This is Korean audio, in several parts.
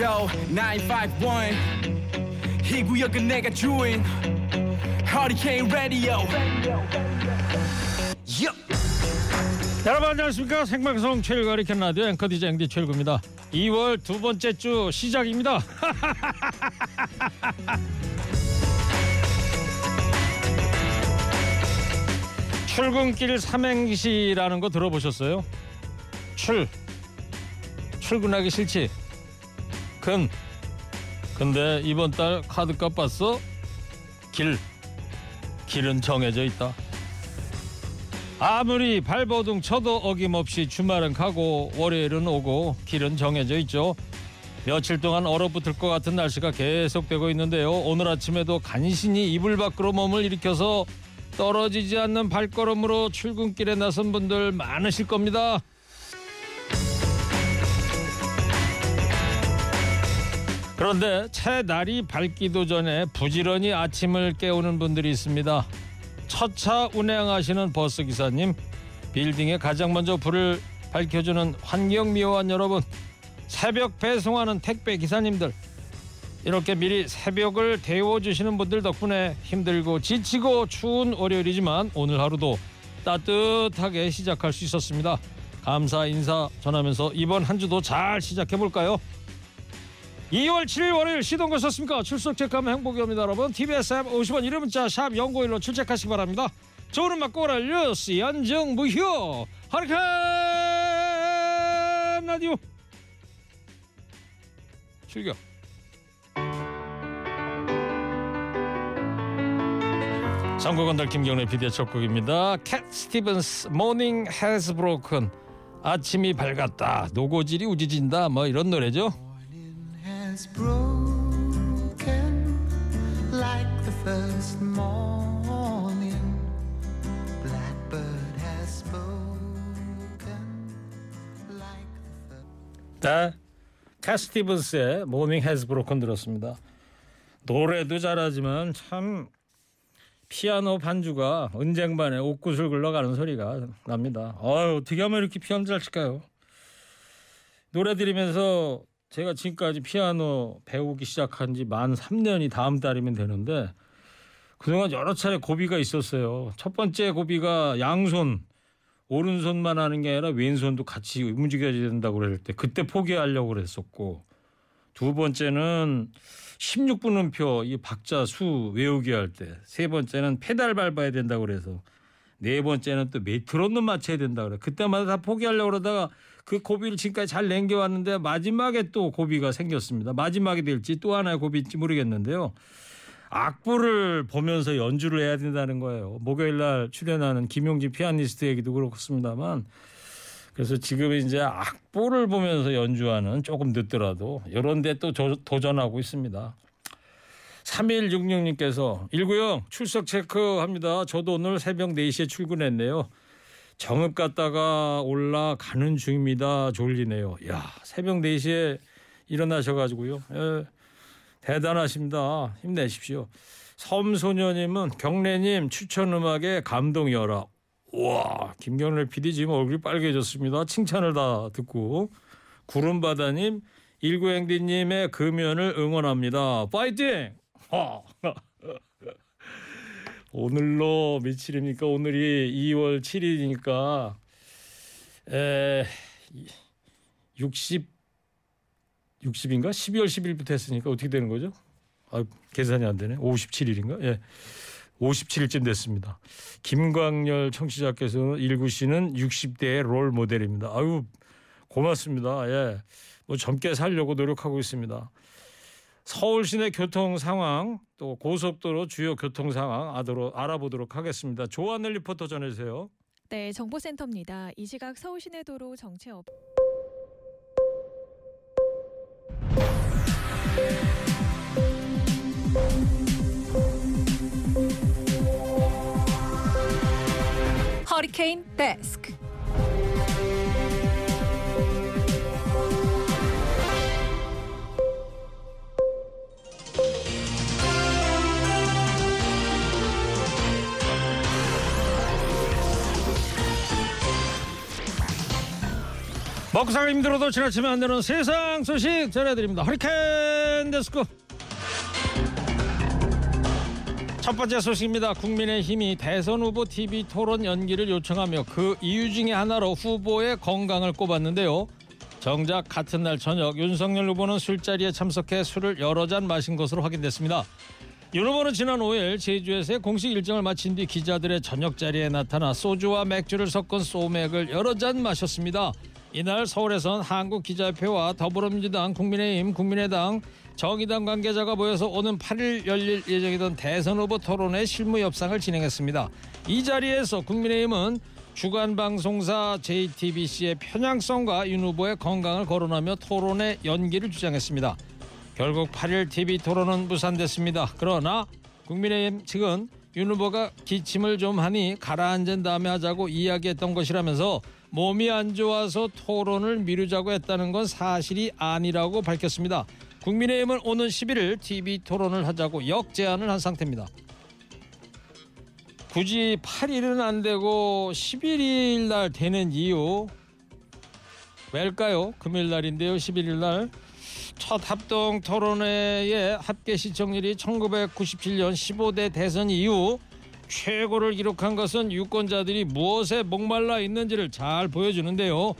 Yo 951 이 구역은 내가 주인. Hurricane Radio. 여러분 안녕하십니까? 생방송 최일과 리켄 라디오 앵커 DJ 앵디 최일구입니다. 2월 두 번째 주 시작입니다. 출근길 삼행시라는 거 들어보셨어요? 출. 출근하기 싫지 근 근데 이번 달 카드값 봤어? 길 길은 정해져 있다 아무리 발버둥 쳐도 어김없이 주말은 가고 월요일은 오고 길은 정해져 있죠. 며칠 동안 얼어붙을 것 같은 날씨가 계속되고 있는데요. 오늘 아침에도 간신히 이불 밖으로 몸을 일으켜서 떨어지지 않는 발걸음으로 출근길에 나선 분들 많으실 겁니다. 그런데 채 날이 밝기도 전에 부지런히 아침을 깨우는 분들이 있습니다. 첫 차 운행하시는 버스 기사님, 빌딩에 가장 먼저 불을 밝혀주는 환경미화원 여러분, 새벽 배송하는 택배 기사님들, 이렇게 미리 새벽을 데워주시는 분들 덕분에 힘들고 지치고 추운 월요일이지만 오늘 하루도 따뜻하게 시작할 수 있었습니다. 감사 인사 전하면서 이번 한 주도 잘 시작해 볼까요? 2월 7일 월요일 시동 거셨습니까? 출석 체크하면 행복이 옵니다 여러분. TBS 앱 50원 이름 문자 샵 연고일로 출첵하시기 바랍니다. 좋은 음악 꼬랄 뉴스 연정 무효 하리칸 라디오. 출격 선곡건달 김경래 PD의 첫 곡입니다. 캣 스티븐스 모닝 has broken. 아침이 밝았다. 노고지리 우지진다. 뭐 이런 노래죠 has broken like the first morning. Blackbird has spoken like the first. 네, 캣 스티븐스의 Morning Has Broken 들었습니다. 노래도 잘하지만 참 피아노 반주가 은쟁반에 옥구슬 굴러가는 소리가 납니다. 아유 어떻게 하면 이렇게 피아노 잘 칠까요? 노래 들으면서 제가 지금까지 피아노 배우기 시작한 지 만 3년이 다음 달이면 되는데 그동안 여러 차례 고비가 있었어요. 첫 번째 고비가 양손 오른손만 하는 게 아니라 왼손도 같이 움직여야 된다고 그럴 때 그때 포기하려고 그랬었고 두 번째는 16분 음표 이 박자 수 외우기 할 때 세 번째는 페달 밟아야 된다고 그래서 네 번째는 또 메트로놈 맞춰야 된다 그래 그때마다 다 포기하려고 그러다가 그 고비를 지금까지 잘 남겨왔는데 마지막에 또 고비가 생겼습니다 마지막이 될지 또 하나의 고비일지 모르겠는데요 악보를 보면서 연주를 해야 된다는 거예요. 목요일 날 출연하는 김용진 피아니스트 얘기도 그렇습니다만 그래서 지금 이제 악보를 보면서 연주하는 조금 늦더라도 이런 데 또 도전하고 있습니다. 3166님께서 1구형 출석 체크합니다. 저도 오늘 새벽 4시에 출근했네요. 정읍 갔다가 올라가는 중입니다. 졸리네요. 야 새벽 4시에 일어나셔가지고요. 예. 대단하십니다. 힘내십시오. 섬소녀님은 경래님 추천 음악에 감동이어라. 와 김경래 PD 지금 얼굴이 빨개졌습니다. 칭찬을 다 듣고 구름바다님 일구행디님의 금연을 응원합니다. 파이팅! 하. 오늘로 며칠입니까? 오늘이 2월 7일이니까 에 60. 60인가? 12월 10일부터 했으니까 어떻게 되는 거죠? 아, 계산이 안 되네. 57일인가? 예. 57일쯤 됐습니다. 김광열 청취자께서는 일구 씨는 60대의 롤 모델입니다. 아유, 고맙습니다. 예. 뭐 젊게 살려고 노력하고 있습니다. 서울 시내 교통 상황 또 고속도로 주요 교통 상황 알아보도록 하겠습니다. 조한el 리포터 전해주세요. 네, 정보센터입니다. 이 시각 서울 시내 도로 정체 없. 허리케인 데스크. 먹상 힘들어도 지나치면 안 되는 세상 소식 전해드립니다. 허리케인 데스크. 첫 번째 소식입니다. 국민의힘이 대선 후보 TV 토론 연기를 요청하며 그 이유 중에 하나로 후보의 건강을 꼽았는데요. 정작 같은 날 저녁 윤석열 후보는 술자리에 참석해 술을 여러 잔 마신 것으로 확인됐습니다. 윤 후보는 지난 5일 제주에서의 공식 일정을 마친 뒤 기자들의 저녁 자리에 나타나 소주와 맥주를 섞은 소맥을 여러 잔 마셨습니다. 이날 서울에선 한국기자협회와 더불어민주당, 국민의힘, 국민의당, 정의당 관계자가 모여서 오는 8일 열릴 예정이던 대선 후보 토론회 실무 협상을 진행했습니다. 이 자리에서 국민의힘은 주간 방송사 JTBC의 편향성과 윤 후보의 건강을 거론하며 토론의 연기를 주장했습니다. 결국 8일 TV 토론은 무산됐습니다. 그러나 국민의힘 측은 윤 후보가 기침을 좀 하니 가라앉은 다음에 하자고 이야기했던 것이라면서 몸이 안 좋아서 토론을 미루자고 했다는 건 사실이 아니라고 밝혔습니다. 국민의힘은 오는 11일 TV 토론을 하자고 역제안을 한 상태입니다. 굳이 8일은 안 되고 11일 날 되는 이유 왜일까요? 금요일 날인데요. 11일 날. 첫 합동 토론회의 합계 시청률이 1997년 15대 대선 이후 최고를 기록한 것은 유권자들이 무엇에 목말라 있는지를 잘 보여주는데요.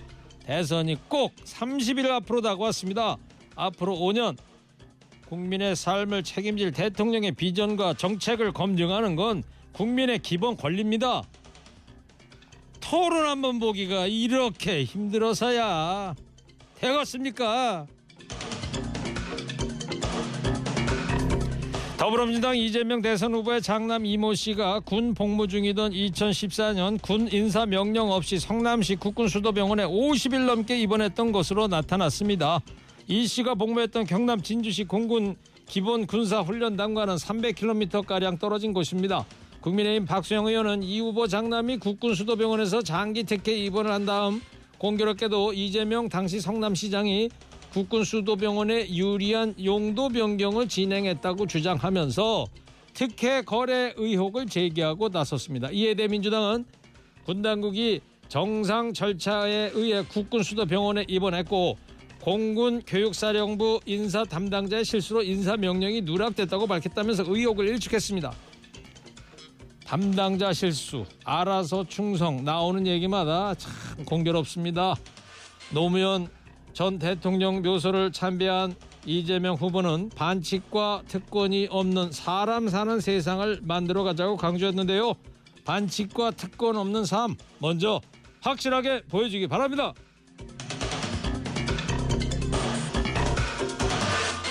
대선이 꼭 30일 앞으로 다가왔습니다. 앞으로 5년 국민의 삶을 책임질 대통령의 비전과 정책을 검증하는 건 국민의 기본 권리입니다. 토론 한번 보기가 이렇게 힘들어서야 되겠습니까? 더불어민주당 이재명 대선 후보의 장남 이모 씨가 군 복무 중이던 2014년 군 인사 명령 없이 성남시 국군 수도병원에 50일 넘게 입원했던 것으로 나타났습니다. 이 씨가 복무했던 경남 진주시 공군 기본 군사 훈련단과는 300km 가량 떨어진 곳입니다. 국민의힘 박수영 의원은 이 후보 장남이 국군 수도병원에서 장기 특혜 입원을 한 다음 공교롭게도 이재명 당시 성남시장이 국군 수도병원에 유리한 용도 변경을 진행했다고 주장하면서 특혜 거래 의혹을 제기하고 나섰습니다. 이에 대해 민주당은 군 당국이 정상 절차에 의해 국군 수도병원에 입원했고 공군 교육사령부 인사 담당자의 실수로 인사 명령이 누락됐다고 밝혔다면서 의혹을 일축했습니다. 담당자 실수, 알아서 충성 나오는 얘기마다 참 공교롭습니다. 노무현 전 대통령 묘소를 참배한 이재명 후보는 반칙과 특권이 없는 사람 사는 세상을 만들어 가자고 강조했는데요. 반칙과 특권 없는 삶 먼저 확실하게 보여주기 바랍니다.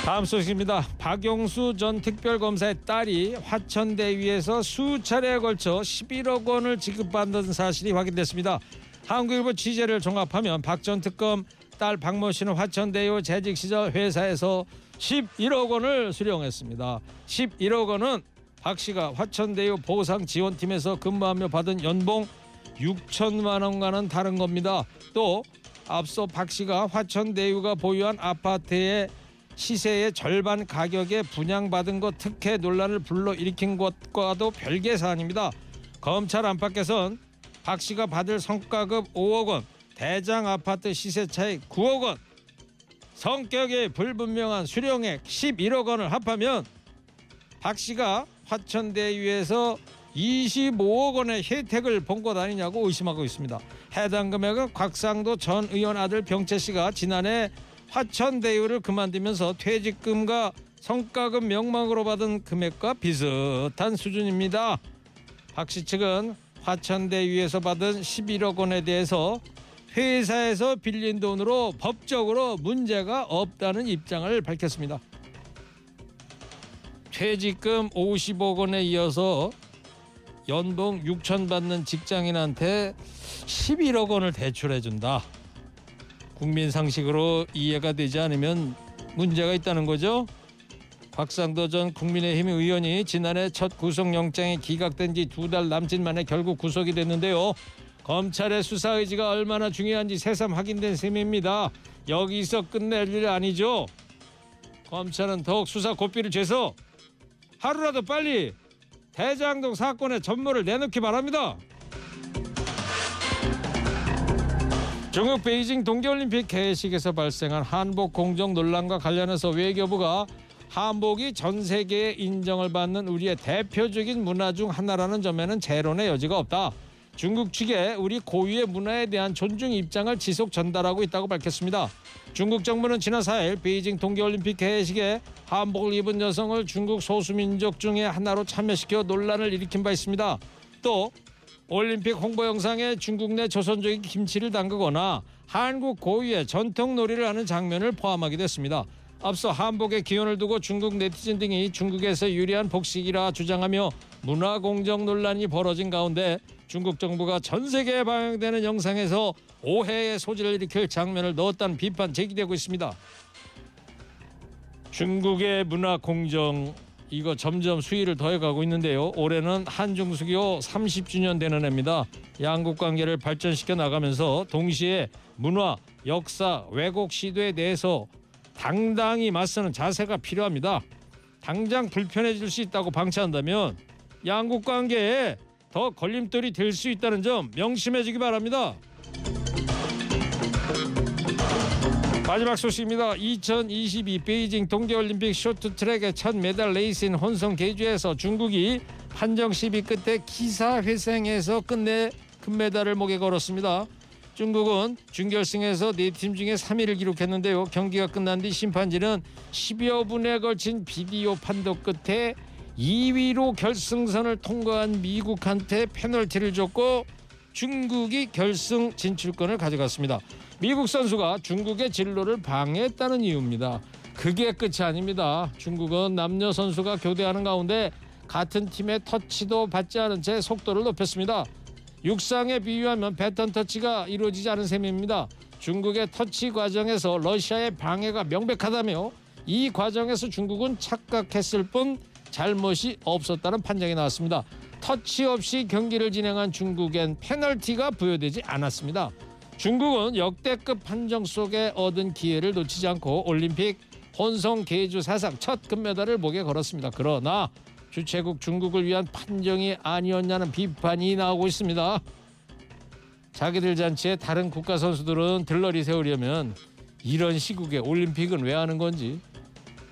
다음 소식입니다. 박용수 전 특별검사의 딸이 화천대위에서 수차례에 걸쳐 11억 원을 지급받는 사실이 확인됐습니다. 한국일보 취재를 종합하면 박 전 특검 딸 박모 씨는 화천대유 재직 시절 회사에서 11억 원을 수령했습니다. 11억 원은 박 씨가 화천대유 보상 지원팀에서 근무하며 받은 연봉 6천만 원과는 다른 겁니다. 또 앞서 박 씨가 화천대유가 보유한 아파트의 시세의 절반 가격에 분양받은 것 특혜 논란을 불러일으킨 것과도 별개 사안입니다. 검찰 안팎에선 박 씨가 받을 성과급 5억 원, 대장 아파트 시세 차익 9억 원, 성격이 불분명한 수령액 11억 원을 합하면 박 씨가 화천대유에서 25억 원의 혜택을 본 것 아니냐고 의심하고 있습니다. 해당 금액은 곽상도 전 의원 아들 병채 씨가 지난해 화천대유를 그만두면서 퇴직금과 성과급 명망으로 받은 금액과 비슷한 수준입니다. 박 씨 측은 화천대유에서 받은 11억 원에 대해서 회사에서 빌린 돈으로 법적으로 문제가 없다는 입장을 밝혔습니다. 퇴직금 50억 원에 이어서 연봉 6천 받는 직장인한테 11억 원을 대출해 준다. 국민 상식으로 이해가 되지 않으면 문제가 있다는 거죠. 곽상도 전 국민의힘 의원이 지난해 첫 구속영장이 기각된 지 두 달 남짓 만에 결국 구속이 됐는데요. 검찰의 수사 의지가 얼마나 중요한지 새삼 확인된 셈입니다. 여기서 끝낼 일 아니죠. 검찰은 더욱 수사 고삐를 죄서 하루라도 빨리 대장동 사건의 전모를 내놓기 바랍니다. 중국 베이징 동계올림픽 개회식에서 발생한 한복 공정 논란과 관련해서 외교부가 한복이 전 세계에 인정을 받는 우리의 대표적인 문화 중 하나라는 점에는 재론의 여지가 없다. 중국 측에 우리 고유의 문화에 대한 존중 입장을 지속 전달하고 있다고 밝혔습니다. 중국 정부는 지난 4일 베이징 동계올림픽 개회식에 한복을 입은 여성을 중국 소수민족 중의 하나로 참여시켜 논란을 일으킨 바 있습니다. 또 올림픽 홍보 영상에 중국 내 조선족이 김치를 담그거나 한국 고유의 전통 놀이를 하는 장면을 포함하기도 했습니다. 앞서 한복의 기원을 두고 중국 네티즌 등이 중국에서 유리한 복식이라 주장하며 문화 공정 논란이 벌어진 가운데 중국 정부가 전 세계에 방영되는 영상에서 오해의 소지를 일으킬 장면을 넣었다는 비판 제기되고 있습니다. 중국의 문화 공정 이거 점점 수위를 더해가고 있는데요. 올해는 한중 수교 30주년 되는 해입니다. 양국 관계를 발전시켜 나가면서 동시에 문화, 역사, 왜곡 시도에 대해서 당당히 맞서는 자세가 필요합니다. 당장 불편해질 수 있다고 방치한다면 양국 관계에 더 걸림돌이 될 수 있다는 점 명심해주기 바랍니다. 마지막 소식입니다. 2022 베이징 동계올림픽 쇼트트랙의 첫 메달 레이스인 혼성 계주에서 중국이 판정 시비 끝에 기사회생해서 끝내 금메달을 목에 걸었습니다. 중국은 준결승에서 네 팀 중에 3위를 기록했는데요. 경기가 끝난 뒤 심판진은 10여 분에 걸친 비디오 판독 끝에 2위로 결승선을 통과한 미국한테 페널티를 줬고 중국이 결승 진출권을 가져갔습니다. 미국 선수가 중국의 진로를 방해했다는 이유입니다. 그게 끝이 아닙니다. 중국은 남녀 선수가 교대하는 가운데 같은 팀의 터치도 받지 않은 채 속도를 높였습니다. 육상에 비유하면 배턴 터치가 이루어지지 않은 셈입니다. 중국의 터치 과정에서 러시아의 방해가 명백하다며 이 과정에서 중국은 착각했을 뿐 잘못이 없었다는 판정이 나왔습니다. 터치 없이 경기를 진행한 중국엔 페널티가 부여되지 않았습니다. 중국은 역대급 판정 속에 얻은 기회를 놓치지 않고 올림픽 혼성 계주 사상 첫 금메달을 목에 걸었습니다. 그러나 주최국 중국을 위한 판정이 아니었냐는 비판이 나오고 있습니다. 자기들 잔치에 다른 국가 선수들은 들러리 세우려면 이런 시국에 올림픽은 왜 하는 건지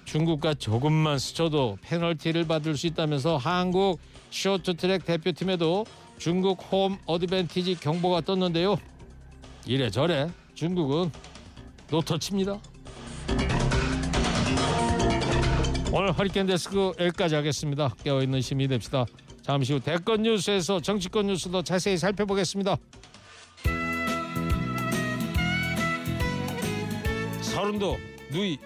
중국과 조금만 스쳐도 페널티를 받을 수 있다면서 한국 쇼트트랙 대표팀에도 중국 홈 어드밴티지 경보가 떴는데요. 이래저래 중국은 노터칩니다. 오늘 허리케인 데스크 여기까지 하겠습니다. 깨어있는 시민이 됩시다. 잠시 후 대권 뉴스에서 정치권 뉴스도 자세히 살펴보겠습니다. 서른도 누이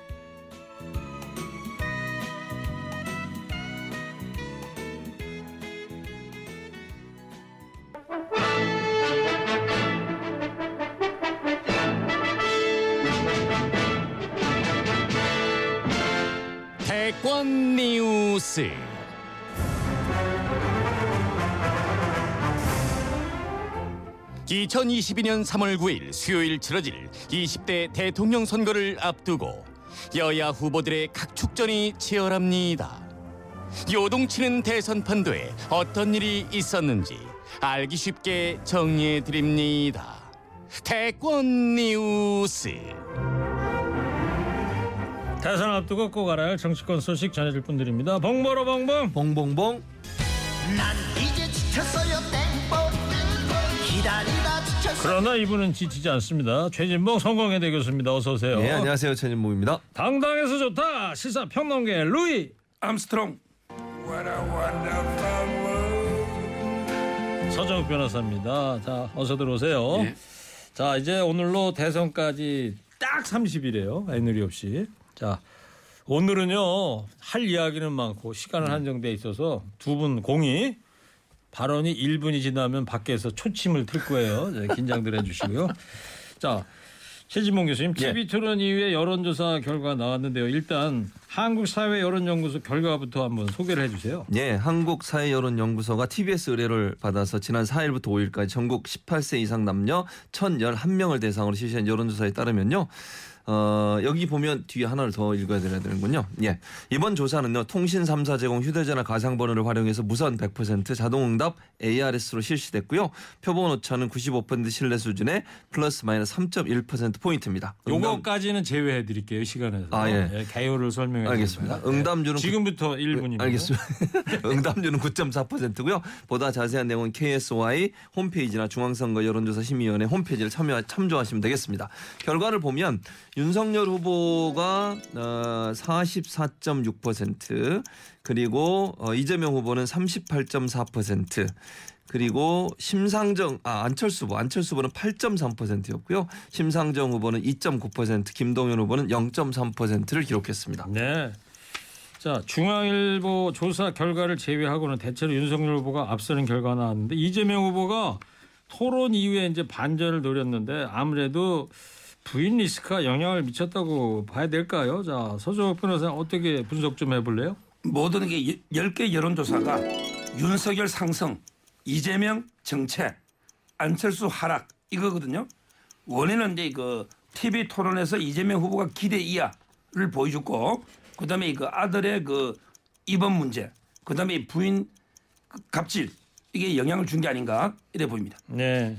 대권 뉴스. (2022년 3월 9일) 수요일 치러질 (20대) 대통령 선거를 앞두고 여야 후보들의 각축전이 치열합니다. 요동치는 대선 판도에 어떤 일이 있었는지 알기 쉽게 정리해 드립니다. 대권 뉴스 대선 앞두고 꼭 알아야 할 정치권 소식 전해줄 분들입니다. 봉보로 봉봉. 봉봉봉 난 이제 지쳤어요 땡벌 기다리다 지쳤어요 그러나 이분은 지치지 않습니다. 최진봉 성공회대 교수입니다. 어서 오세요. 예 안녕하세요 천인모입니다 당당해서 좋다. 시사 평론계 루이 암스트롱. 서정욱 변호사입니다. 자 어서 들어오세요. 자 이제 오늘로 대선까지 딱 30일이에요. 애누리 없이. 자 오늘은요 할 이야기는 많고 시간은 한정돼 있어서 두 분 공이 발언이 1분이 지나면 밖에서 초침을 틀 거예요. 네, 긴장들 해주시고요. 자, 최진봉 교수님, TV 토론 이후에 여론조사 결과 나왔는데요. 일단 한국사회 여론연구소 결과부터 한번 소개를 해주세요. 예 한국사회 여론연구소가 TBS 의뢰를 받아서 지난 4일부터 5일까지 전국 18세 이상 남녀 1,011명을 대상으로 실시한 여론조사에 따르면요 어, 여기 보면 뒤에 하나를 더 읽어야 되는군요. 예. 이번 조사는요. 통신 3사 제공 휴대전화 가상번호를 활용해서 무선 100% 자동응답 ARS로 실시됐고요. 표본 오차는 95% 신뢰 수준의 플러스 마이너스 3.1% 포인트입니다. 요거까지는 제외해 드릴게요. 시간에서. 아, 예. 개요를 설명해 알겠습니다. 드립니다. 응답률은 지금부터 1분입니다. 알겠습니다. 응답률은 9.4%고요. 보다 자세한 내용은 KSY 홈페이지나 중앙선거 여론조사 심의위원회 홈페이지를 참여 참조하시면 되겠습니다. 결과를 보면 윤석열 후보가 어, 44.6% 그리고 어, 이재명 후보는 38.4% 그리고 심상정 아 안철수 후보 안철수 후보는 8.3%였고요. 심상정 후보는 2.9%, 김동연 후보는 0.3%를 기록했습니다. 네. 자, 중앙일보 조사 결과를 제외하고는 대체로 윤석열 후보가 앞서는 결과가 나왔는데 이재명 후보가 토론 이후에 이제 반전을 노렸는데 아무래도 부인 리스크가 영향을 미쳤다고 봐야 될까요? 자, 서정욱 변호사 어떻게 분석 좀 해볼래요? 모든 게 10개 여론조사가 윤석열 상승, 이재명 정체, 안철수 하락 이거거든요. 원인은 이제 그 TV 토론에서 이재명 후보가 기대 이하를 보여줬고 그다음에 그 아들의 그 입원 문제, 그다음에 부인 그 갑질 이게 영향을 준 게 아닌가 이래 보입니다. 네.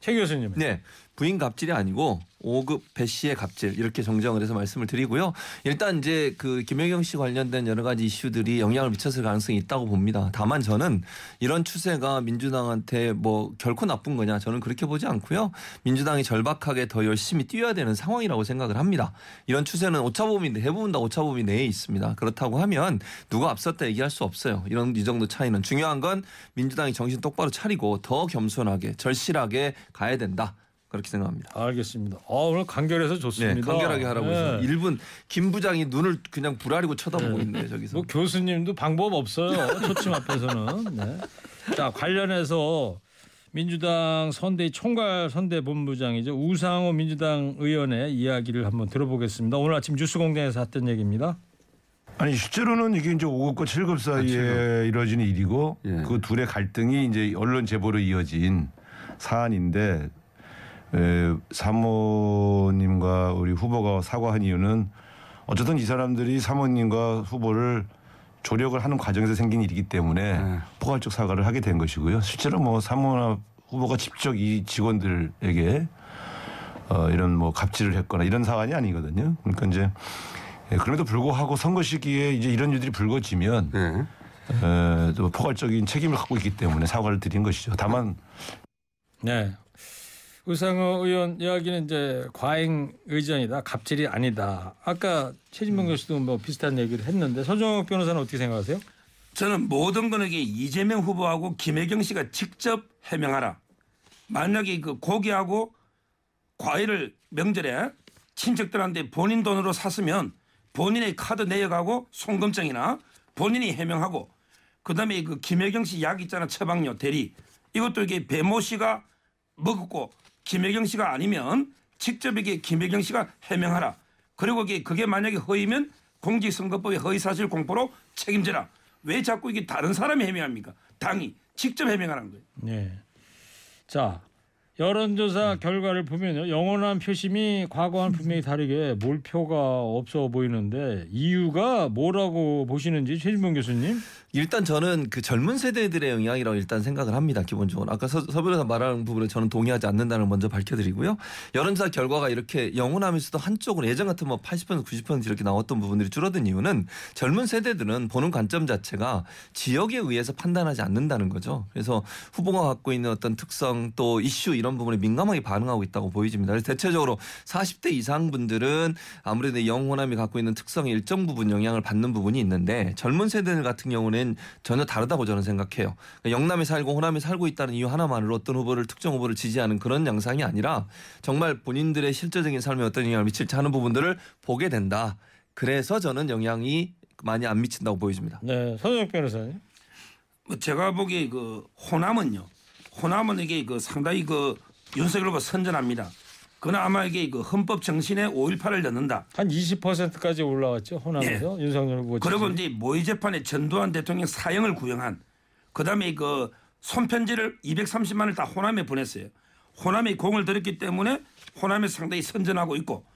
최 교수님. 네. 부인 갑질이 아니고 5급 배 씨의 갑질 이렇게 정정을 해서 말씀을 드리고요. 일단 이제 그 김혜경 씨 관련된 여러 가지 이슈들이 영향을 미쳤을 가능성이 있다고 봅니다. 다만 저는 이런 추세가 민주당한테 뭐 결코 나쁜 거냐 저는 그렇게 보지 않고요. 민주당이 절박하게 더 열심히 뛰어야 되는 상황이라고 생각을 합니다. 이런 추세는 오차범위 대부분 다 오차범위 내에 있습니다. 그렇다고 하면 누가 앞섰다 얘기할 수 없어요. 이런 이 정도 차이는 중요한 건 민주당이 정신 똑바로 차리고 더 겸손하게 절실하게 가야 된다. 그렇게 생각합니다. 알겠습니다. 아, 오늘 간결해서 좋습니다. 네, 간결하게 하라고 해서 네. 1분 김 부장이 눈을 그냥 부라리고 쳐다보고 있네요 저기서. 뭐 교수님도 방법 없어요. 초침 앞에서는. 네. 자 관련해서 민주당 선대 총괄 선대 본부장이죠 우상호 민주당 의원의 이야기를 한번 들어보겠습니다. 오늘 아침 뉴스공장에서 했던 얘기입니다. 아니 실제로는 이게 이제 5급과 7급 사이에 이루어지는 일이고 예. 그 둘의 갈등이 이제 언론 제보로 이어진 사안인데 에, 사모님과 우리 후보가 사과한 이유는 어쨌든 이 사람들이 사모님과 후보를 조력을 하는 과정에서 생긴 일이기 때문에 포괄적 사과를 하게 된 것이고요. 실제로 뭐 사모나 후보가 직접 이 직원들에게 어, 이런 뭐 갑질을 했거나 이런 사안이 아니거든요. 그러니까 이제 예, 그럼에도 불구하고 선거 시기에 이제 이런 일들이 불거지면 에, 또 포괄적인 책임을 갖고 있기 때문에 사과를 드린 것이죠. 다만 네. 우상호 의원 이야기는 이제 과잉 의전이다, 갑질이 아니다. 아까 최진봉 교수도 뭐 비슷한 얘기를 했는데 서정욱 변호사는 어떻게 생각하세요? 저는 모든 이게 이재명 후보하고 김혜경 씨가 직접 해명하라. 만약에 그 고기하고 과일을 명절에 친척들한테 본인 돈으로 샀으면 본인의 카드 내역하고 송금증이나 본인이 해명하고 그다음에 그 김혜경 씨 약 있잖아 처방료 대리 이것도 이게 배모 씨가 먹었고 김혜경 씨가 아니면 직접 이게 김혜경 씨가 해명하라. 그리고 이게 그게 만약에 허위면 공직선거법의 허위사실 공포로 책임져라. 왜 자꾸 이게 다른 사람이 해명합니까? 당이 직접 해명하는 거예요. 네. 자, 여론조사 결과를 보면요. 영원한 표심이 과거와는 분명히 다르게 몰표가 없어 보이는데 이유가 뭐라고 보시는지 최진봉 교수님? 일단 저는 그 젊은 세대들의 영향이라고 일단 생각을 합니다. 기본적으로 아까 서, 서 변호사 말하는 부분에 저는 동의하지 않는다는 걸 먼저 밝혀드리고요. 여론조사 결과가 이렇게 영원하면서도 한쪽으로 예전 뭐80% 90% 이렇게 나왔던 부분들이 줄어든 이유는 젊은 세대들은 보는 관점 자체가 지역에 의해서 판단하지 않는다는 거죠. 그래서 후보가 갖고 있는 어떤 특성 또 이슈 이런 부분에 민감하게 반응하고 있다고 보여집니다. 그래서 대체적으로 40대 이상 분들은 아무래도 영호남이 갖고 있는 특성의 일정 부분 영향을 받는 부분이 있는데 젊은 세대들 같은 경우는 전혀 다르다고 저는 생각해요. 그러니까 영남에 살고 호남에 살고 있다는 이유 하나만으로 어떤 후보를 특정 후보를 지지하는 그런 양상이 아니라 정말 본인들의 실제적인 삶에 어떤 영향을 미칠지 하는 부분들을 보게 된다. 그래서 저는 영향이 많이 안 미친다고 보여집니다. 네, 서정욱 변호사님. 뭐 제가 보기에 그 호남은요. 호남은 이게 그 상당히 그 윤석열 후보 선전합니다. 그러나 아마 이게 그 헌법 정신에 5.18을 넣는다. 한 20%까지 올라왔죠 호남에서 윤석열 후보. 그리고. 이제 모의 재판에 전두환 대통령 사형을 구형한 그다음에 그 손편지를 230만 원을 다 호남에 보냈어요. 호남이 공을 들였기 때문에 호남에 상당히 선전하고 있고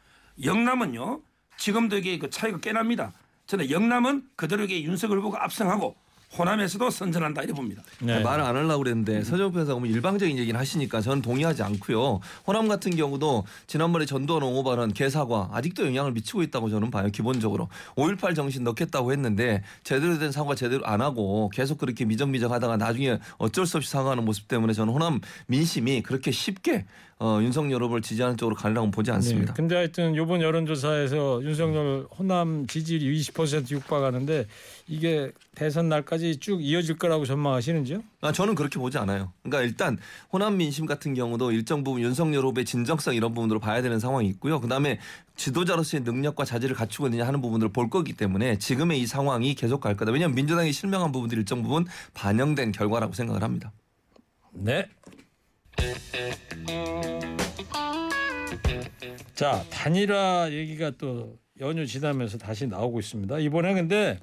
영남은요 지금도 이게 그 차이가 꽤 납니다. 저는 영남은 그대로 이게 윤석열 후보가 압승하고 호남에서도 선전한다 이래 봅니다. 네. 말을 안 하려고 그랬는데 변호사가 너무 일방적인 얘기를 하시니까 저는 동의하지 않고요. 호남 같은 경우도 지난번에 전두환 옹호 발언 개사과 아직도 영향을 미치고 있다고 저는 봐요. 기본적으로 5.18 정신 넣겠다고 했는데 제대로 된 사과 제대로 안 하고 계속 그렇게 미적미적하다가 나중에 어쩔 수 없이 사과하는 모습 때문에 저는 호남 민심이 그렇게 쉽게 어, 윤석열 후보를 지지하는 쪽으로 가려고 보지 않습니다. 네, 근데 하여튼 이번 여론조사에서 윤석열 호남 지지율이 20% 육박하는데 이게 대선 날까지 쭉 이어질 거라고 전망하시는지요? 아, 저는 그렇게 보지 않아요. 그러니까 일단 호남 민심 같은 경우도 일정 부분 윤석열 후보의 진정성 이런 부분으로 봐야 되는 상황이 있고요. 그다음에 지도자로서의 능력과 자질을 갖추고 있느냐 하는 부분들을 볼 거기 때문에 지금의 이 상황이 계속 갈 거다. 왜냐하면 민주당이 실명한 부분들이 일정 부분 반영된 결과라고 생각을 합니다. 네. 자 단일화 얘기가 또 연휴 지나면서 다시 나오고 있습니다. 이번에 근데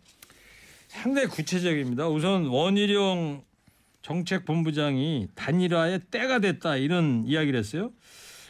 상당히 구체적입니다. 우선 원희룡 정책본부장이 단일화의 때가 됐다 이런 이야기를 했어요.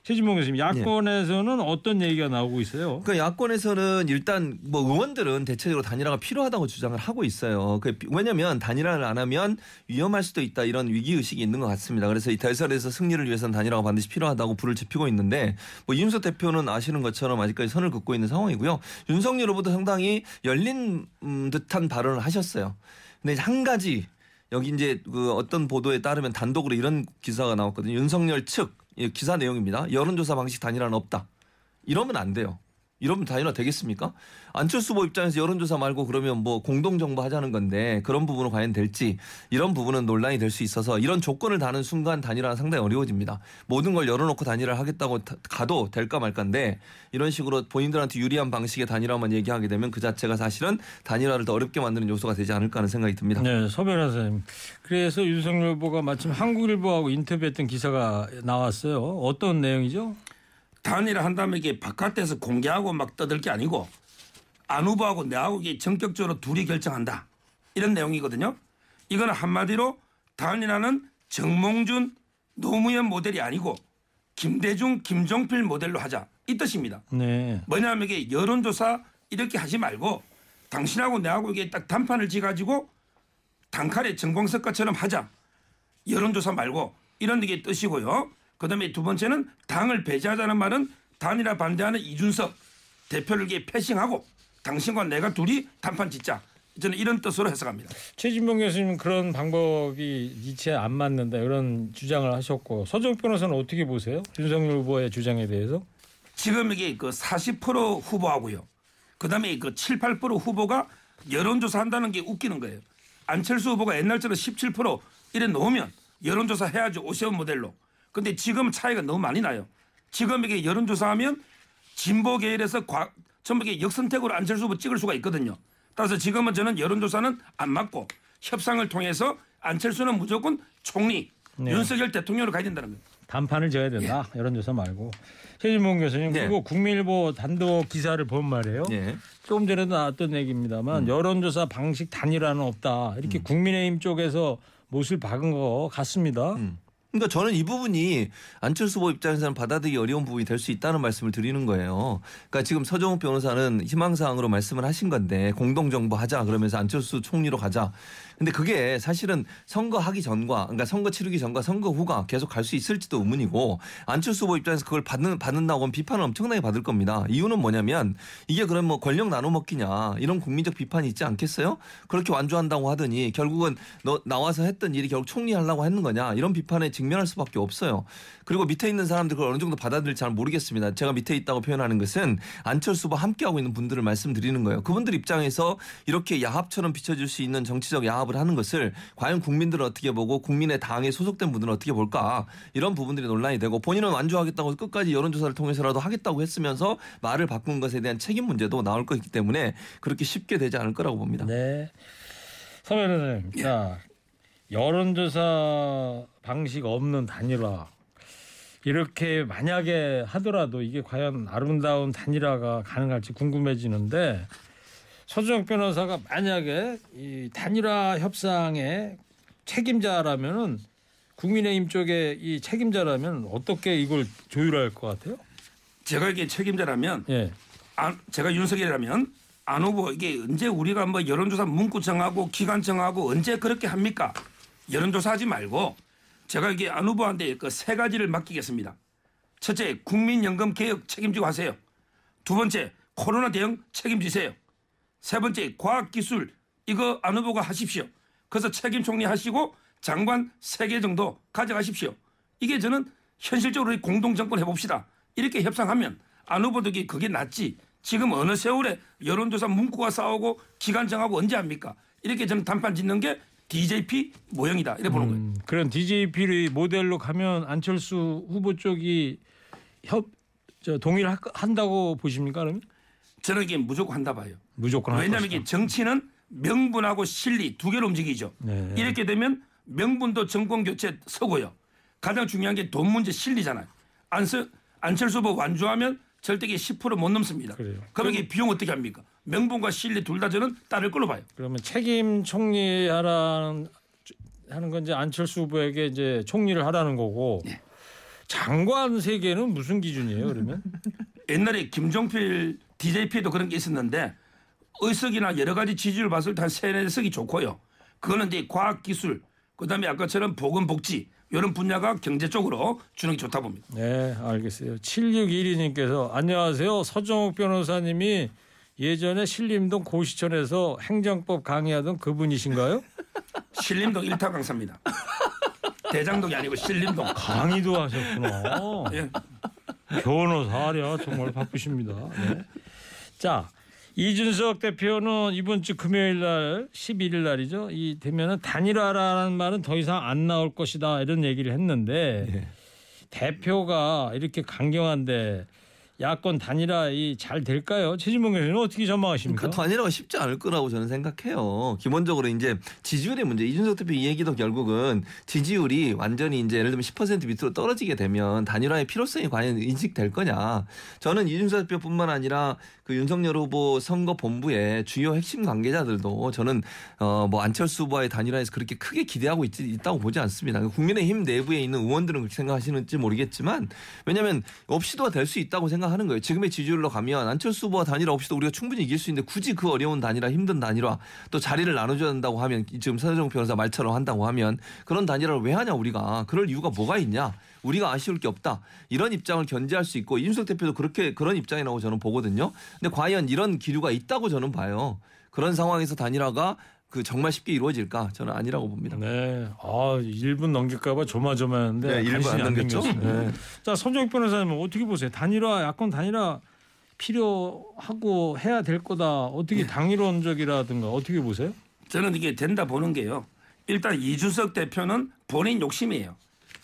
최진봉 교수님 야권에서는 어떤 얘기가 나오고 있어요? 그러니까 야권에서는 일단 뭐 의원들은 대체적으로 단일화가 필요하다고 주장을 하고 있어요. 그 왜냐하면 단일화를 안 하면 위험할 수도 있다 이런 위기 의식이 있는 것 같습니다. 그래서 이 대선에서 승리를 위해서는 단일화가 반드시 필요하다고 불을 지피고 있는데 뭐 이준석 대표는 아시는 것처럼 아직까지 선을 긋고 있는 상황이고요. 윤석열 후보도 상당히 열린 음, 듯한 발언을 하셨어요. 근데 한 가지 여기 이제 그 어떤 보도에 따르면 단독으로 이런 기사가 나왔거든요. 윤석열 측이 기사 내용입니다. 여론조사 방식 단일화는 없다. 이러면 안 돼요. 이러면 단일화 되겠습니까? 안철수 후보 입장에서 여론조사 말고 그러면 뭐 공동정부 하자는 건데 그런 부분은 과연 될지 이런 부분은 논란이 될 수 있어서 이런 조건을 다는 순간 단일화는 상당히 어려워집니다. 모든 걸 열어놓고 단일화를 하겠다고 다- 가도 될까 말까인데 이런 식으로 본인들한테 유리한 방식의 단일화만 얘기하게 되면 그 자체가 사실은 단일화를 더 어렵게 만드는 요소가 되지 않을까 하는 생각이 듭니다. 네, 서 변호사님. 그래서 윤석열 후보가 마침 한국일보하고 인터뷰했던 기사가 나왔어요. 어떤 내용이죠? 단일화 한다면 이게 바깥에서 공개하고 막 떠들 게 아니고 안 후보하고 내하고 이게 전격적으로 둘이 결정한다 이런 내용이거든요. 이거는 한마디로 단일화는 정몽준 노무현 모델이 아니고 김대중 김종필 모델로 하자 이 뜻입니다. 네. 뭐냐면 이게 여론조사 이렇게 하지 말고 당신하고 내하고 이게 딱 단판을 지가지고 단칼에 전공석가처럼 하자. 여론조사 말고 이런 게 뜻이고요. 그다음에 두 번째는 당을 배제하자는 말은 단일화 반대하는 이준석 대표를 이게 패싱하고 당신과 내가 둘이 단판 짓자. 저는 이런 뜻으로 해석합니다. 최진봉 교수님은 그런 방법이 이치에 안 맞는다 이런 주장을 하셨고 서정욱 변호사는 어떻게 보세요? 윤석열 후보의 주장에 대해서? 지금 이게 그 40% 후보하고요. 그다음에 그 7, 8% 후보가 여론조사 한다는 게 웃기는 거예요. 안철수 후보가 옛날처럼 17% 이래 놓으면 여론조사 해야죠. 오세훈 모델로. 근데 지금 차이가 너무 많이 나요. 지금 이게 여론조사하면 진보 계열에서 과, 전부 이게 역선택으로 안철수 후보 찍을 수가 있거든요. 따라서 지금은 저는 여론조사는 안 맞고 협상을 통해서 안철수는 무조건 총리 네. 윤석열 대통령으로 가야 된다는 거예요. 단판을 지어야 된다. 여론조사 말고. 최진봉 교수님 네. 그리고 국민일보 단독 기사를 본 말이에요. 예. 조금 전에도 나왔던 얘기입니다만 여론조사 방식 단일화는 없다. 이렇게 국민의힘 쪽에서 못을 박은 것 같습니다. 음. 그러니까 저는 이 부분이 안철수 후보 입장에서는 받아들이기 어려운 부분이 될 수 있다는 말씀을 드리는 거예요. 그러니까 지금 서정욱 변호사는 희망사항으로 말씀을 하신 건데 공동정부 하자 그러면서 안철수 총리로 가자. 근데 그게 사실은 선거하기 전과 그러니까 선거 치르기 전과 선거 후가 계속 갈 수 있을지도 의문이고 안철수 후보 입장에서 그걸 받는 받는다고 하면 비판을 엄청나게 받을 겁니다. 이유는 뭐냐면 이게 그럼 뭐 권력 나눠 먹기냐 이런 국민적 비판이 있지 않겠어요? 그렇게 완주한다고 하더니 결국은 너 나와서 했던 일이 결국 총리하려고 했는 거냐 이런 비판에 직면할 수밖에 없어요. 그리고 밑에 있는 사람들 그걸 어느 정도 받아들일지 잘 모르겠습니다. 제가 밑에 있다고 표현하는 것은 안철수 후보 함께하고 있는 분들을 말씀드리는 거예요. 그분들 입장에서 이렇게 야합처럼 비춰질 수 있는 정치적 야합 을 하는 것을 과연 국민들은 어떻게 보고 국민의 당에 소속된 분들은 어떻게 볼까 이런 부분들이 논란이 되고 본인은 완주하겠다고 끝까지 여론조사를 통해서라도 하겠다고 했으면서 말을 바꾼 것에 대한 책임 문제도 나올 것이기 때문에 그렇게 쉽게 되지 않을 거라고 봅니다. 네. 서 변호사님, 자 여론조사 방식 없는 단일화 이렇게 만약에 하더라도 이게 과연 아름다운 단일화가 가능할지 궁금해지는데 서정욱 변호사가 만약에 이 단일화 협상의 책임자라면은 국민의힘 쪽에 이 책임자라면 어떻게 이걸 조율할 것 같아요? 제가 이게 책임자라면 예. 안- 제가 윤석열이라면 안 후보 이게 언제 우리가 뭐 여론조사 문구 정하고 기간 정하고 언제 그렇게 합니까? 여론조사하지 말고 제가 이게 안 후보한테 그 세 가지를 맡기겠습니다. 첫째, 국민연금 개혁 책임지고 하세요. 두 번째, 코로나 대응 책임지세요. 세 번째, 과학기술 이거 안 후보가 하십시오. 그래서 책임 총리 하시고 장관 세 개 정도 가져가십시오. 이게 저는 현실적으로 공동 정권 해봅시다. 이렇게 협상하면 안 후보도 그게 낫지. 지금 어느 세월에 여론조사 문구가 싸우고 기간 정하고 언제 합니까? 이렇게 저는 단판 짓는 게 DJP 모형이다. 이래 보는 거예요. 음, 그런 DJP를 모델로 가면 안철수 후보 쪽이 협, 저 동의를 한다고 보십니까? 그러면 저는 이게 무조건 한다 봐요. 무조건 할 왜냐하면. 이게 정치는 명분하고 실리 두 개로 움직이죠. 네. 이렇게 되면 명분도 정권 교체 서고요. 가장 중요한 게 돈 문제 실리잖아요. 안서, 안철수 후보 완주하면 절대 이게 10%못 넘습니다. 그래요. 그럼 이게 비용 어떻게 합니까? 명분과 실리 둘 다 저는 따를 걸로 봐요. 그러면 책임 총리하라는 하는 건 이제 안철수 후보에게 이제 총리를 하라는 거고 네. 장관 세계는 무슨 기준이에요? 그러면 옛날에 김종필 DJP에도 그런 게 있었는데 의석이나 여러 가지 지지율 봤을 때 한 세네 석이 좋고요. 그거는 이제 과학기술 그 다음에 아까처럼 보건복지 이런 분야가 경제 쪽으로 주는 게 좋다 봅니다. 네 알겠어요. 7612님께서 안녕하세요. 서정욱 변호사님이 예전에 신림동 고시촌에서 행정법 강의하던 그분이신가요? 신림동 일타 강사입니다. 대장동이 아니고 신림동. 강의도 하셨구나. 예. 변호사 하랴 정말 바쁘십니다. 네. 자 이준석 대표는 이번 주 금요일 날 11일 날이죠. 이 되면은 단일화라는 말은 더 이상 안 나올 것이다 이런 얘기를 했는데 대표가 이렇게 강경한데 야권 단일화 이잘 될까요? 최진봉 교수는 어떻게 전망하십니까? 그 단일화가 쉽지 않을 거라고 저는 생각해요. 기본적으로 이제 지지율의 문제. 이준석 대표 이 얘기도 결국은 지지율이 완전히 이제 예를 들면 10% 밑으로 떨어지게 되면 단일화의 필요성이 과연 인식될 거냐. 저는 이준석 대표뿐만 아니라 그 윤석열 후보 선거 본부의 주요 핵심 관계자들도 저는 어뭐 안철수 후보와의 단일화에서 그렇게 크게 기대하고 있지, 있다고 보지 않습니다. 국민의힘 내부에 있는 의원들은 그렇게 생각하시는지 모르겠지만 왜냐하면 없이도 될 수 있다고 생각 하는 거예요. 지금의 지지율로 가면 안철수 후보와 단일화 없이도 우리가 충분히 이길 수 있는데 굳이 그 어려운 단일화 힘든 단일화 또 자리를 나눠줘야 된다고 하면 지금 서정 변호사 말처럼 한다고 하면 그런 단일화를 왜 하냐 우리가 그럴 이유가 뭐가 있냐 우리가 아쉬울 게 없다 이런 입장을 견제할 수 있고 이준석 대표도 그렇게 그런 입장이라고 저는 보거든요. 근데 과연 이런 기류가 있다고 저는 봐요. 그런 상황에서 단일화가 그 정말 쉽게 이루어질까 저는 아니라고 봅니다. 네. 아, 1분 넘길까봐 조마조마했는데 네, 일분 간신히 안 넘겼죠? 네. 자, 손정익 변호사님은 어떻게 보세요? 단일화, 야권 단일화 필요하고 해야 될 거다. 어떻게 당일원적이라든가 어떻게 보세요? 저는 이게 된다 보는 게요. 일단 이준석 대표는 본인 욕심이에요.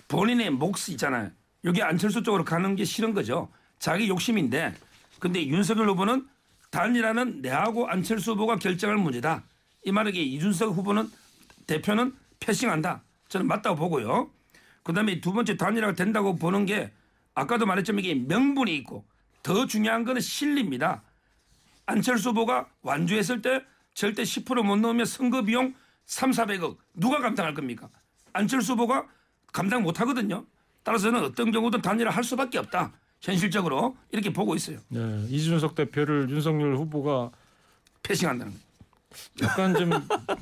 본인의 몫이 있잖아요. 여기 안철수 쪽으로 가는 게 싫은 거죠. 자기 욕심인데 근데 윤석열 후보는 단일화는 내하고 안철수 후보가 결정할 문제다. 이 말은 이게 이준석 후보는 대표는 패싱한다. 저는 맞다고 보고요. 그다음에 두 번째 단일화가 된다고 보는 게 아까도 말했지만 이게 명분이 있고 더 중요한 거는 실리입니다. 안철수 후보가 완주했을 때 절대 10%못 넣으면 선거 비용 3, 400억 누가 감당할 겁니까? 안철수 후보가 감당 못 하거든요. 따라서는 어떤 경우든 단일화 할 수밖에 없다. 현실적으로 이렇게 보고 있어요. 네. 이준석 대표를 윤석열 후보가 패싱한다는 거예요. 약간 좀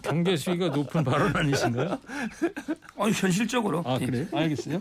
경계 수위가 높은 발언 아니신가요? 아니, 현실적으로. 아, 그래요? 알겠어요.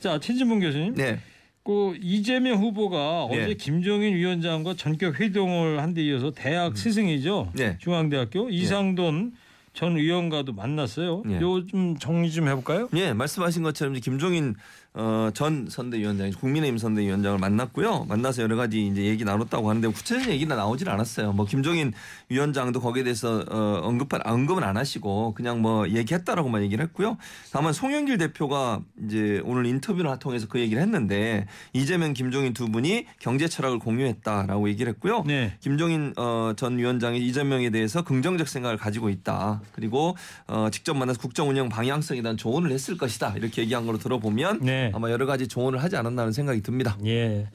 자, 최진봉 교수님. 네. 그 이재명 후보가 네. 어제 김종인 위원장과 전격 회동을 한 데 이어서 대학 스승이죠. 네. 중앙대학교 이상돈 전 의원과도 만났어요. 네. 요좀 정리 좀 해볼까요? 예, 말씀하신 것처럼 김종인 어, 전 선대위원장, 국민의힘 선대위원장을 만났고요. 만나서 여러 가지 이제 얘기 나눴다고 하는데 구체적인 얘기는 나오질 않았어요. 뭐 김종인 위원장도 거기에 대해서 어, 언급한 언급은 안 하시고 그냥 뭐 얘기했다라고만 얘기를 했고요. 다만 송영길 대표가 이제 오늘 인터뷰를 통해서 그 얘기를 했는데 이재명, 김종인 두 분이 경제 철학을 공유했다라고 얘기를 했고요. 네. 김종인 어, 전 위원장이 이재명에 대해서 긍정적 생각을 가지고 있다. 그리고 어, 직접 만나서 국정 운영 방향성에 대한 조언을 했을 것이다. 이렇게 얘기한 걸로 들어보면 네. 아마 여러 가지 조언을 하지 않았나는 생각이 듭니다. 예.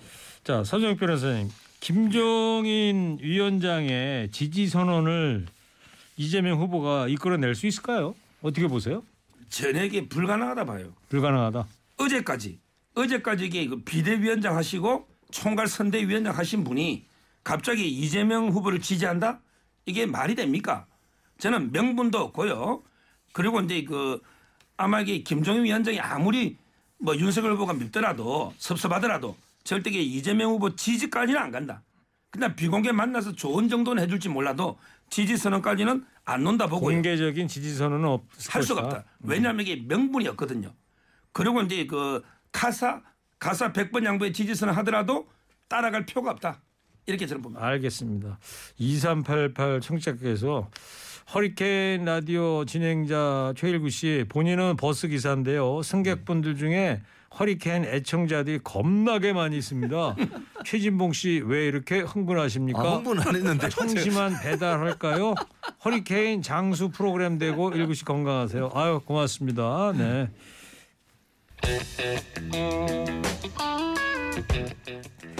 자, 서정혁 변호사님. 김종인 위원장의 지지 선언을 이재명 후보가 이끌어낼 수 있을까요? 어떻게 보세요? 전액이 불가능하다 봐요. 불가능하다. 어제까지 어제까지 이게 그 비대위원장 하시고 총괄 선대위원장 하신 분이 갑자기 이재명 후보를 지지한다? 이게 말이 됩니까? 저는 명분도 없고요. 그리고 이제 그 아마 이게 김종인 위원장이 아무리 뭐 윤석열 후보가 밉더라도 섭섭하더라도 절대 이재명 후보 지지까지는 안 간다. 그냥 비공개 만나서 좋은 정도는 해줄지 몰라도 지지 선언까지는 안 논다 보고요. 공개적인 지지 선언은 없을 할 수가. 없다. 왜냐하면 이게 명분이 없거든요. 그리고 이제 그 가사 가사 100번 양보의 지지선을 하더라도 따라갈 표가 없다. 이렇게 저는 봅니다. 알겠습니다. 2388 청취자께서 허리케인 라디오 진행자 최일구 씨 본인은 버스 기사인데요. 승객분들 중에 허리케인 애청자들이 겁나게 많이 있습니다. 최진봉 씨 왜 이렇게 흥분하십니까? 아, 흥분 안 했는데. 청심한 배달할까요? 허리케인 장수 프로그램 되고 일구 씨 건강하세요. 아유 고맙습니다. 네.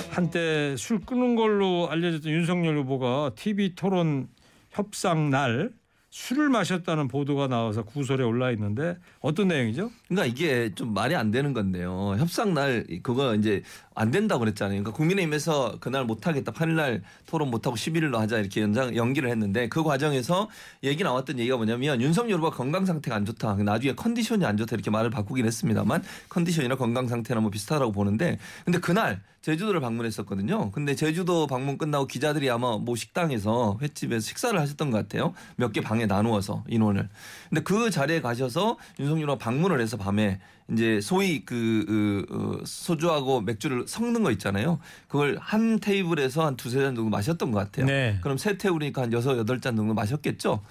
한때 술 끊은 걸로 알려졌던 윤석열 후보가 TV 토론 협상 날 술을 마셨다는 보도가 나와서 구설에 올라 있는데 어떤 내용이죠? 그러니까 이게 좀 말이 안 되는 건데요. 협상 날 그거 이제 안 된다고 그랬잖아요. 그러니까 국민의힘에서 그날 못 하겠다. 8일 날 토론 못 하고 11일로 하자 이렇게 연장 연기를 했는데 그 과정에서 얘기 나왔던 얘기가 뭐냐면 윤석열 후보가 건강 상태가 안 좋다. 나중에 컨디션이 안 좋다 이렇게 말을 바꾸긴 했습니다만 컨디션이나 건강 상태나 뭐 비슷하다고 보는데 근데 그날 제주도를 방문했었거든요. 근데 제주도 방문 끝나고 기자들이 아마 뭐 식당에서 횟집에서 식사를 하셨던 것 같아요. 몇 개 방에 나누어서 인원을. 근데 그 자리에 가셔서 윤석열 후보가 방문을 해서 밤에 이제 소위 그, 그 어, 소주하고 맥주를 섞는 거 있잖아요. 그걸 한 테이블에서 한 두세 잔 정도 마셨던 것 같아요. 네. 그럼 세 테이블이니까 한 여섯 여덟 잔 정도 마셨겠죠.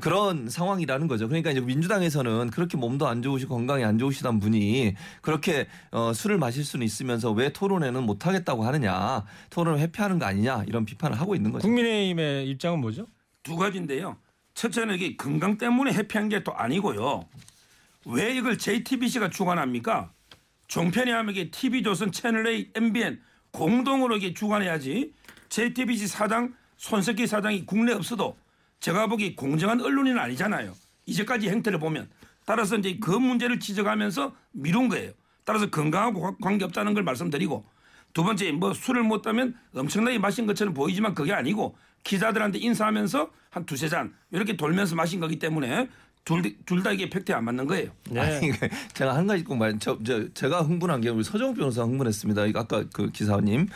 그런 상황이라는 거죠. 그러니까 이제 민주당에서는 그렇게 몸도 안 좋으시고 건강이 안 좋으시던 분이 그렇게 어, 술을 마실 수는 있으면서 왜 토론회는 못 하겠다고 하느냐, 토론을 회피하는 거 아니냐 이런 비판을 하고 있는 거죠. 국민의힘의 입장은 뭐죠? 두 가지인데요. 첫째는 이게 건강 때문에 회피한 게 또 아니고요. 왜 이걸 JTBC가 주관합니까? 종편이 하면 이게 TV조선, 채널A, MBN 공동으로 이게 주관해야지. JTBC 사장 손석희 사장이 국내 없어도 제가 보기 공정한 언론인은 아니잖아요. 이제까지 행태를 보면 따라서 이제 그 문제를 지적하면서 미룬 거예요. 따라서 건강하고 관계 없다는 걸 말씀드리고 두 번째 뭐 술을 못 따면 엄청나게 마신 것처럼 보이지만 그게 아니고 기자들한테 인사하면서 한 두세 잔 이렇게 돌면서 마신 거기 때문에 둘 다 이게 팩트에 안 맞는 거예요. 네. 아니 그 제가 한 가지 꼭 말, 저, 저 제가 흥분한 게 우리 서정욱 변호사 흥분했습니다. 아까 그 기사님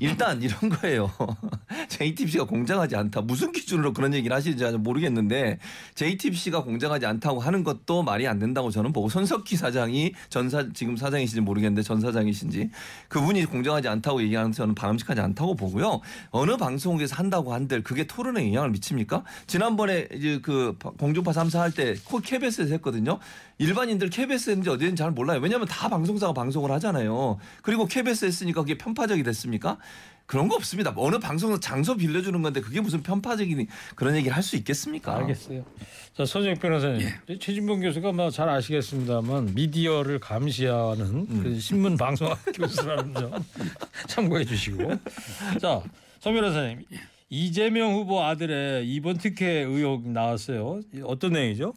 일단 이런 거예요. JTBC가 공정하지 않다. 무슨 기준으로 그런 얘기를 하시는지 잘 모르겠는데 JTBC가 공정하지 않다고 하는 것도 말이 안 된다고 저는 보고 손석희 사장이 전사 지금 사장이신지 모르겠는데 전 사장이신지 그분이 공정하지 않다고 얘기하는 저는 바람직하지 않다고 보고요. 어느 방송국에서 한다고 한들 그게 토론에 영향을 미칩니까? 지난번에 이제 그 공중파 3사 할때 코 KBS에서 했거든요. 일반인들 KBS 했는지 어디든지 잘 몰라요. 왜냐하면 다 방송사가 방송을 하잖아요. 그리고 KBS 했으니까 그게 편파적이 됐습니까? 그런 거 없습니다. 어느 방송에서 장소 빌려주는 건데 그게 무슨 편파적인 그런 얘기를 할 수 있겠습니까? 알겠어요. 자 서정익 변호사님, 예. 최진봉 교수가 뭐 잘 아시겠습니다만 미디어를 감시하는 음. 그 신문 방송학 교수라는 점 참고해 주시고, 자, 서 변호사님. 이재명 후보 아들의 이번 특혜 의혹 나왔어요. 어떤 내용이죠?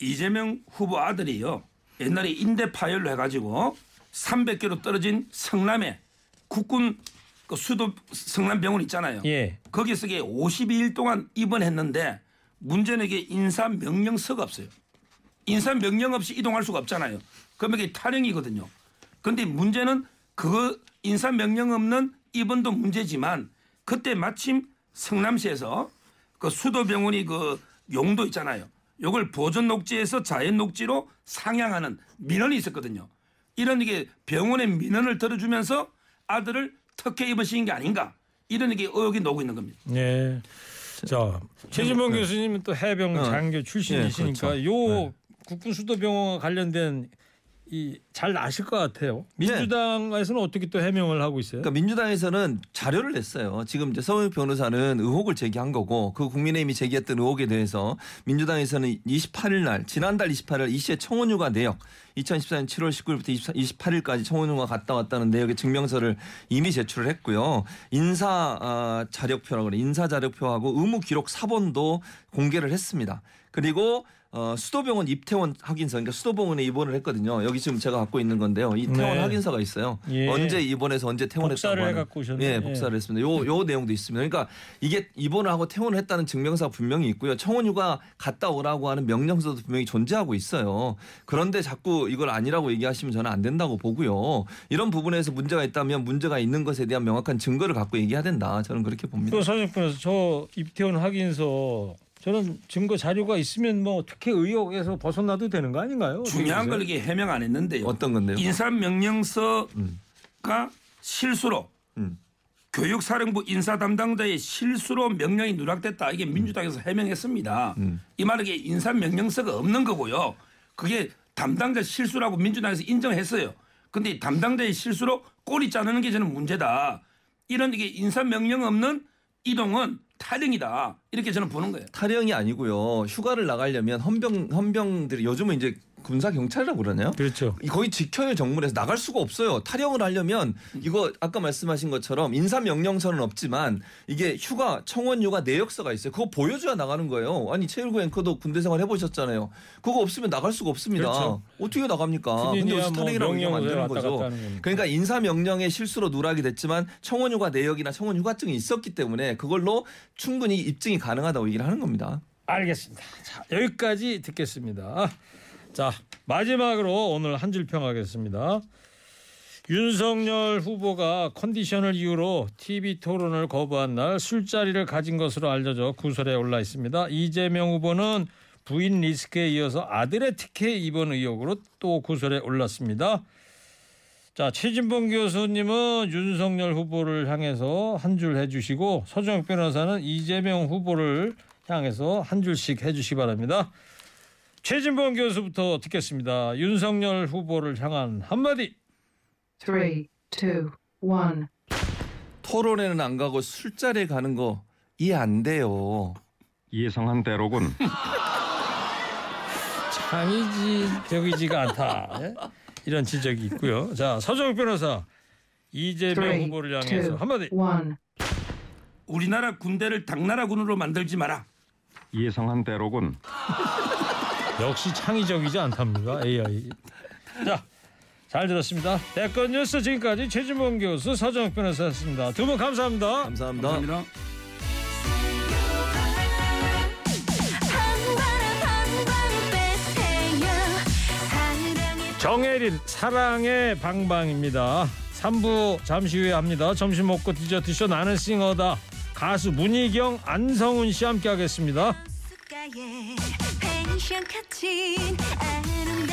이재명 후보 아들이요. 옛날에 인대 파열로 해가지고 300km 떨어진 성남에 국군 그 수도 성남병원 있잖아요. 예. 거기서 이게 52일 동안 입원했는데 이게 인사 명령서가 없어요. 인사 명령 없이 이동할 수가 없잖아요. 그러면 이게 탈영이거든요. 그런데 문제는 그 인사 명령 없는 입원도 문제지만 그때 마침 성남시에서 그 수도병원이 그 용도 있잖아요. 요걸 보존 녹지에서 자연 녹지로 상향하는 민원이 있었거든요. 이런 이게 병원의 민원을 들어주면서 아들을 특혜 입원시킨 게 아닌가 이런 이게 의혹이 나오고 있는 겁니다. 네. 자, 최진봉 교수님은 또 해병 어. 장교 출신이시니까 예, 요 그렇죠. 국군 수도병원과 관련된 이 잘 아실 것 같아요. 민주당에서는 어떻게 또 해명을 하고 있어요? 그러니까 민주당에서는 자료를 냈어요. 지금 이제 서울 변호사는 의혹을 제기한 거고 그 국민의힘이 제기했던 의혹에 대해서 민주당에서는 28일 날 지난달 28일 이 씨의 청원휴가 내역 2014년 7월 19일부터 28일까지 청원휴가 갔다 왔다는 내역의 증명서를 이미 제출을 했고요. 인사 아, 자력표라고 그래. 인사 자력표하고 의무 기록 사본도 공개를 했습니다. 그리고 어, 수도병원 입퇴원 확인서, 그러니까 수도병원에 입원을 했거든요. 여기 지금 제가 갖고 있는 건데요. 이 퇴원 네. 확인서가 있어요. 예. 언제 입원해서 언제 퇴원했다고 복사를 하는. 해갖고 오셨네. 예, 복사를 했습니다. 요, 요 내용도 있습니다. 그러니까 이게 입원을 하고 퇴원을 했다는 증명서가 분명히 있고요. 청원휴가 갔다 오라고 하는 명령서도 분명히 존재하고 있어요. 그런데 자꾸 이걸 아니라고 얘기하시면 저는 안 된다고 보고요. 이런 부분에서 문제가 있다면 문제가 있는 것에 대한 명확한 증거를 갖고 얘기해야 된다. 저는 그렇게 봅니다. 또 서정변에서 저 입퇴원 확인서 저는 증거 자료가 있으면 뭐 특혜 의혹에서 벗어나도 되는 거 아닌가요? 중요한 걸 이게 해명 안 했는데요. 어떤 건데요? 인사명령서가 음. 실수로 음. 교육사령부 인사 담당자의 실수로 명령이 누락됐다. 이게 민주당에서 해명했습니다. 음. 이 말은 이게 인사 명령서가 없는 거고요. 그게 담당자 실수라고 민주당에서 인정했어요. 근데 이 담당자의 실수로 꼬리 자르는 게 저는 문제다. 이런 이게 인사 명령 없는 이동은 탈영이다. 이렇게 저는 보는 거예요. 탈영이 아니고요. 휴가를 나가려면 헌병 헌병들이 요즘은 이제 군사 경찰이라고 그러나요? 그렇죠. 거의 지켜야 정문에서 나갈 수가 없어요. 탈영을 하려면 이거 아까 말씀하신 것처럼 인사 명령서는 없지만 이게 휴가 청원 휴가 내역서가 있어요. 그거 보여줘야 나가는 거예요. 아니 최일구 앵커도 군대 생활 해보셨잖아요. 그거 없으면 나갈 수가 없습니다. 그렇죠. 어떻게 나갑니까? 근데 뭐 탈영이라고 얘기하면 안 되는 거죠. 그러니까 인사 명령의 실수로 누락이 됐지만 청원 휴가 내역이나 청원 휴가증이 있었기 때문에 그걸로 충분히 입증이 가능하다고 얘기를 하는 겁니다. 알겠습니다. 자, 여기까지 듣겠습니다. 자, 마지막으로 오늘 한 줄 평하겠습니다. 윤석열 후보가 컨디션을 이유로 TV 토론을 거부한 날 술자리를 가진 것으로 알려져 구설에 올라 있습니다. 이재명 후보는 부인 리스크에 이어서 아들의 특혜 입원 의혹으로 또 구설에 올랐습니다. 자, 최진봉 교수님은 윤석열 후보를 향해서 한 줄 해주시고 서정욱 변호사는 이재명 후보를 향해서 한 줄씩 해주시기 바랍니다. 최진봉 교수부터 듣겠습니다. 윤석열 후보를 향한 한마디. Three, two, one. 토론회는 안 가고 술자리에 가는 거 이해 안 돼요. 예상한 대로군. 창의적이지가 않다. 예? 이런 지적이 있고요. 자, 서정욱 변호사 이재명 Three, 후보를 향해서 two, 한마디. one. 우리나라 군대를 당나라군으로 만들지 마라. 예상한 대로군. 역시 창의적이지 않답니까? AI. 자, 잘 들었습니다. 대권 뉴스 지금까지 최진봉 교수 서정욱 변호사였습니다. 두 분 감사합니다. 감사합니다. 감사합니다. 정혜린 사랑의 방방입니다. 3부 잠시 후에 합니다. 점심 먹고 디저트 쇼 나는 싱어다. 가수 문희경, 안성훈 씨 함께 하겠습니다. 숫가에 펜션 같은 아름다운